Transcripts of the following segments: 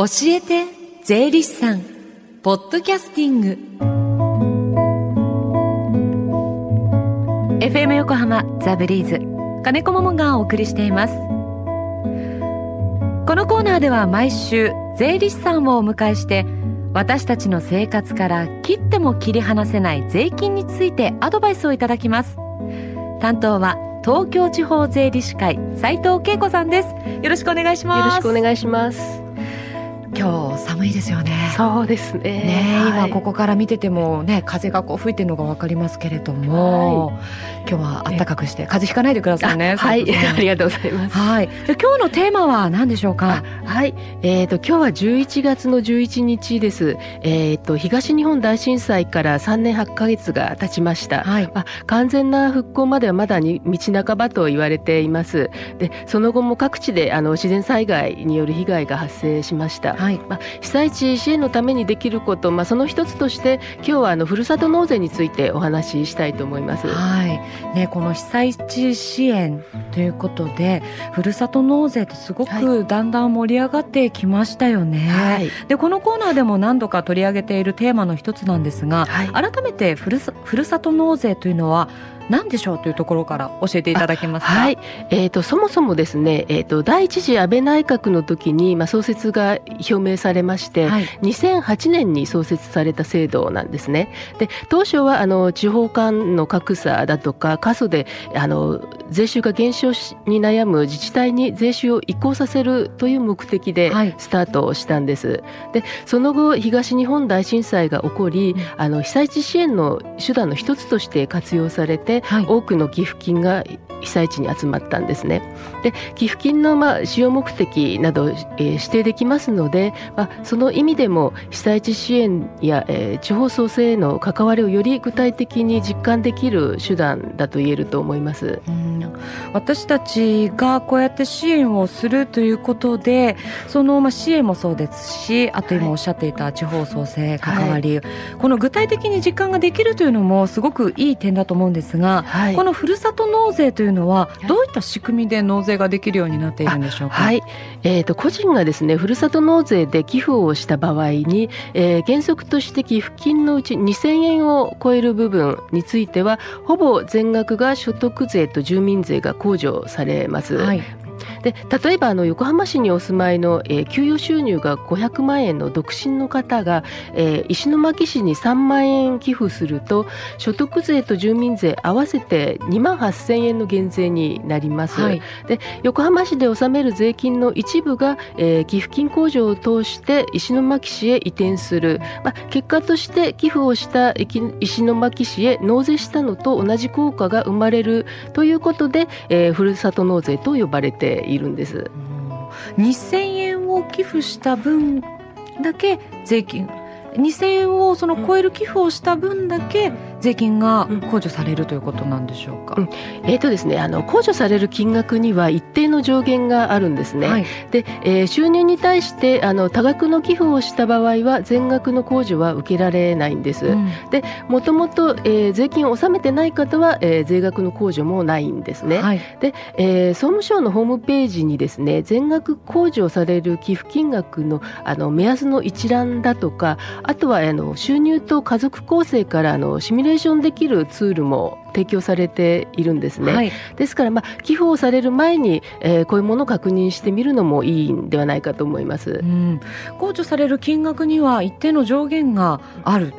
教えて税理士さんポッドキャスティング。FM 横浜ザ・ブリーズ金子桃がお送りしています。このコーナーでは毎週税理士さんをお迎えして私たちの生活から切っても切り離せない税金についてアドバイスをいただきます。担当は東京地方税理士会斉藤恵子さんです。よろしくお願いします。よろしくお願いします今日寒いですよね。そうですね。ね、はい。今ここから見ててもね風がこう吹いてるのがわかりますけれども、今日は暖かくして風邪ひかないでくださいね。あはい。ありがとうございます。はい。じゃあ今日のテーマは何でしょうか？はい。えー、と今日は11月の11日です。えー、と東日本大震災から3年8ヶ月が経ちました。はい。まあ、完全な復興まではまだに道半ばと言われています。でその後も各地であの自然災害による被害が発生しましたはい。まあ、被災地支援のためにできること、まあ、その一つとして今日はあのふるさと納税についてお話ししたいと思います。はい。ね、この被災地支援ということでふるさと納税ってすごくだんだん盛り上がってきましたよね。はい、でこのコーナーでも何度か取り上げているテーマの一つなんですがはい。改めてふるさふるさと納税というのは何でしょうというところから教えていただけますか？はい、えー、とそもそもですね、えー、と第一次安倍内閣の時に、まあ、創設が表明されまして、はい2008年に創設された制度なんですね。で当初はあの地方間の格差だとか過疎であの税収が減少しに悩む自治体に税収を移行させるという目的ではいスタートをしたんです。でその後東日本大震災が起こり、うんあの被災地支援の手段の一つとして活用されてはい。多くの寄付金が被災地に集まったんですね。で寄付金のまあ使用目的など、えー指定できますので、まあ、その意味でも被災地支援や、えー地方創生への関わりをより具体的に実感できる手段だと言えると思います。うん私たちがこうやって支援をするということでそのまあ支援もそうですしあと今おっしゃっていた地方創生関わり、この具体的に実感ができるというのもすごくいい点だと思うんですが、はいこのふるさと納税というのはいどういった仕組みで納税ができるようになっているんでしょうか？はい、えー、と個人がですねふるさと納税で寄付をした場合に、えー原則として寄付金のうち2000円を超える部分についてはほぼ全額が所得税と住民税が控除されます。はいで例えばあの横浜市にお住まいの、えー給与収入が500万円の独身の方が、えー石巻市に3万円寄付すると所得税と住民税合わせて2万8000円の減税になります。はいで横浜市で納める税金の一部が、えー寄付金控除を通して石巻市へ移転する、まあ、結果として寄付をした石石巻市へ納税したのと同じ効果が生まれるということで、えーふるさと納税と呼ばれてているんです。2000円を寄付した分だけ税金2000円をその超える寄付をした分だけ税金が控除されるということなんでしょうか？うんえーとですね、あの控除される金額には一定の上限があるんですね。はい、で、えー収入に対してあの多額の寄付をした場合は全額の控除は受けられないんです。うんもともと、えー税金を納めてない方は、えー税額の控除もないんですね。はい、で、えー総務省のホームページにですね全額控除される寄付金額のあの目安の一覧だとかあとはあの収入と家族構成からあのシミュレーションできるツールも提供されているんですね。はい、ですから、まあ、寄付をされる前に、えーこういうものを確認してみるのもいいんではないかと思いますう。ん、控除される金額には一定の上限がある。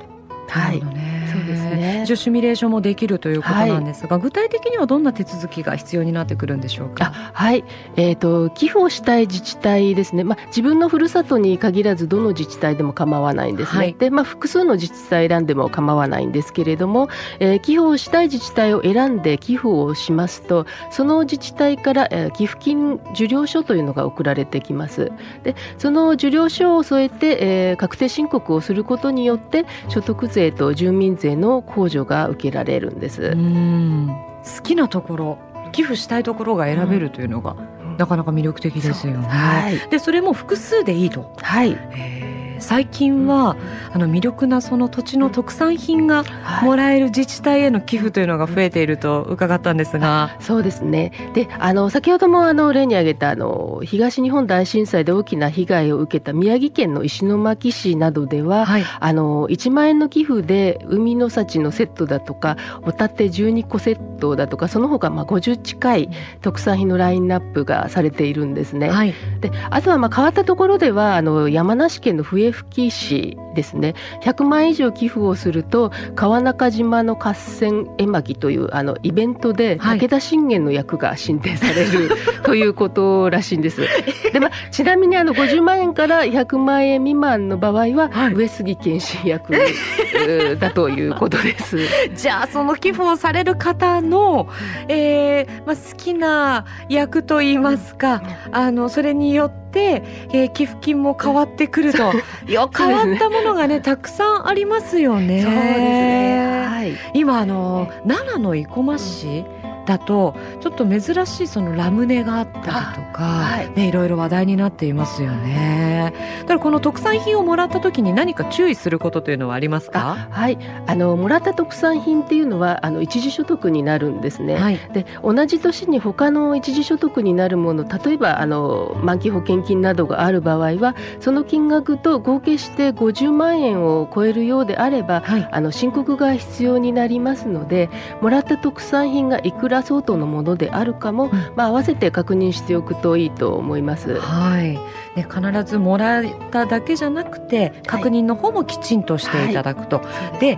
はいねそうですね。一応シミュレーションもできるということなんですが、具体的にはどんな手続きが必要になってくるんでしょうか？あはい、えー、と寄付をしたい自治体ですね、まあ、自分のふるさとに限らずどの自治体でも構わないんですね、はい。でまあ、複数の自治体選んでも構わないんですけれども、えー寄付をしたい自治体を選んで寄付をしますとその自治体から、えー寄付金受領書というのが送られてきます。でその受領書を添えて、えー確定申告をすることによって所得税と住民税の控除が受けられるんです。うん好きなところ寄付したいところが選べるというのが、なかなか魅力的ですよね。はい、でそれも複数でいいと。はいへー最近はあの魅力なその土地の特産品がもらえる自治体への寄付というのが増えていると伺ったんですが、そうですね。であの先ほどもあの例に挙げたあの東日本大震災で大きな被害を受けた宮城県の石巻市などでは、はい、あの1万円の寄付で海の幸のセットだとかホタテ12個セットだとかその他まあ50近い特産品のラインナップがされているんですね。はい、であとはまあ変わったところではあの山梨県の笛吹市ですね。100万円以上寄付をすると川中島の合戦絵巻というあのイベントで武田信玄の役が進呈される、はい、ということらしいんです。でまあ、ちなみにあの50万円から100万円未満の場合は、はい、上杉謙信役だということです。じゃあその寄付をされる方の、えーまあ、好きな役といいますか、あのそれによって、えー、寄付金も変わってくると。よ変わったものがねたくさんありますよね。そうですね、はい、今あの奈良の生駒市、だとちょっと珍しいそのラムネがあったりとか、はい。ね、いろいろ話題になっていますよね。だからこの特産品をもらった時に何か注意することというのはありますか？はい。あのもらった特産品っていうのはあの一時所得になるんですね。はい、で同じ年に他の一時所得になるもの例えばあの満期保険金などがある場合はその金額と合計して50万円を超えるようであれば、はい、あの申告が必要になりますのでもらった特産品がいくら相当のものであるかも、うん、まあ、合わせて確認しておくといいと思います。はい、ね、必ずもらっただけじゃなくて確認の方もきちんとしていただくと。はい、で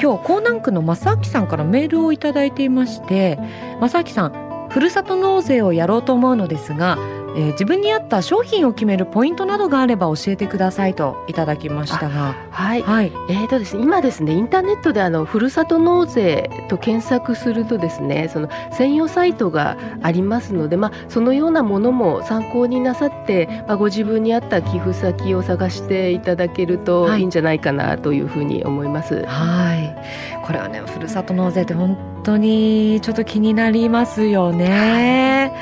今日江南区の正明さんからメールを頂いていまして正明さんふるさと納税をやろうと思うのですがえー、自分に合った商品を決めるポイントなどがあれば教えてくださいといただきましたが。はい、はい、えーとですね、今ですねインターネットであのふるさと納税と検索するとですねその専用サイトがありますので、まあ、そのようなものも参考になさって、まあ、ご自分に合った寄付先を探していただけるといいんじゃないかなというふうに思います。はい、これはねふるさと納税って本当にちょっと気になりますよね。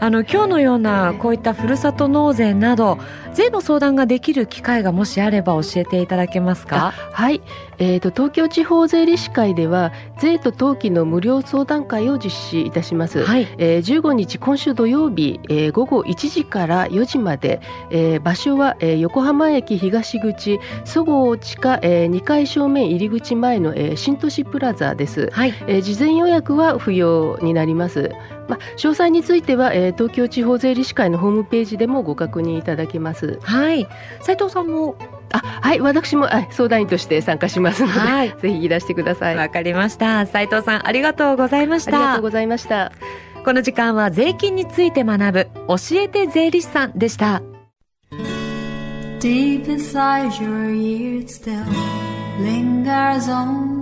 あの今日のようなこういったふるさと納税など税の相談ができる機会がもしあれば教えていただけますか？はい、えーと、東京地方税理士会では税と登記の無料相談会を実施いたします、はい。えー、15日今週土曜日、えー、午後1時から4時まで、えー、場所は、えー、横浜駅東口そごう地下、えー、2階正面入り口前の、えー、新都市プラザです、はい。えー、事前予約は不要になります。まあ、詳細については、えー、東京地方税理士会のホームページでもご確認いただけます。はい、斉藤さんも？あはい私もあ相談員として参加しますので、はい、ぜひいらしてください。わかりました。斉藤さんありがとうございました。ありがとうございました。この時間は税金について学ぶ教えて税理士さんでした。Deep inside your ears still lingers on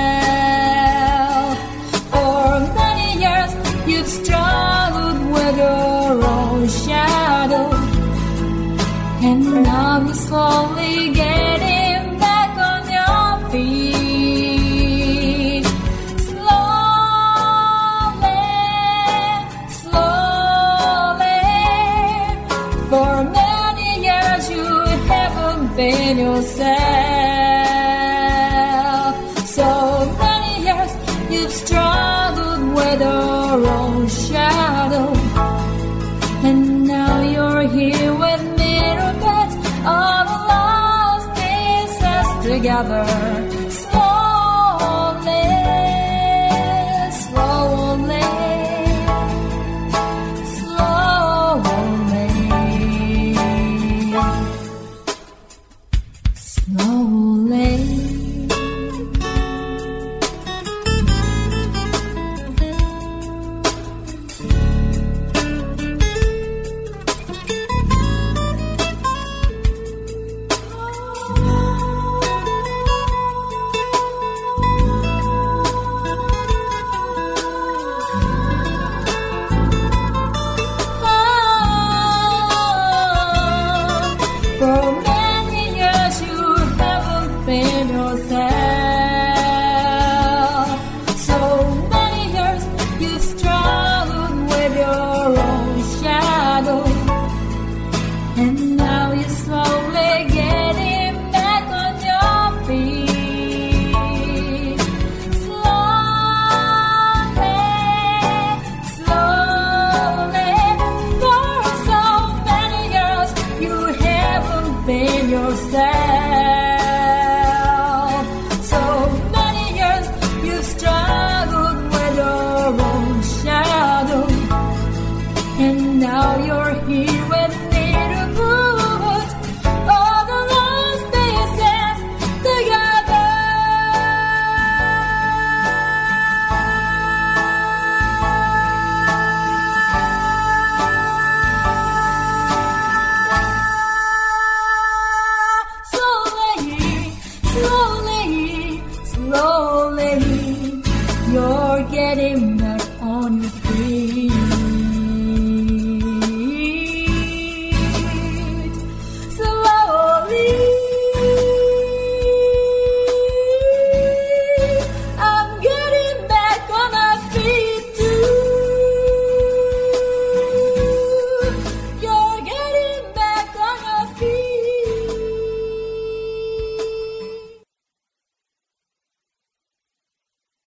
Haven't yourself. So many years you've struggled with your own shadow. And now you're here with together slowly, slowly. yourself.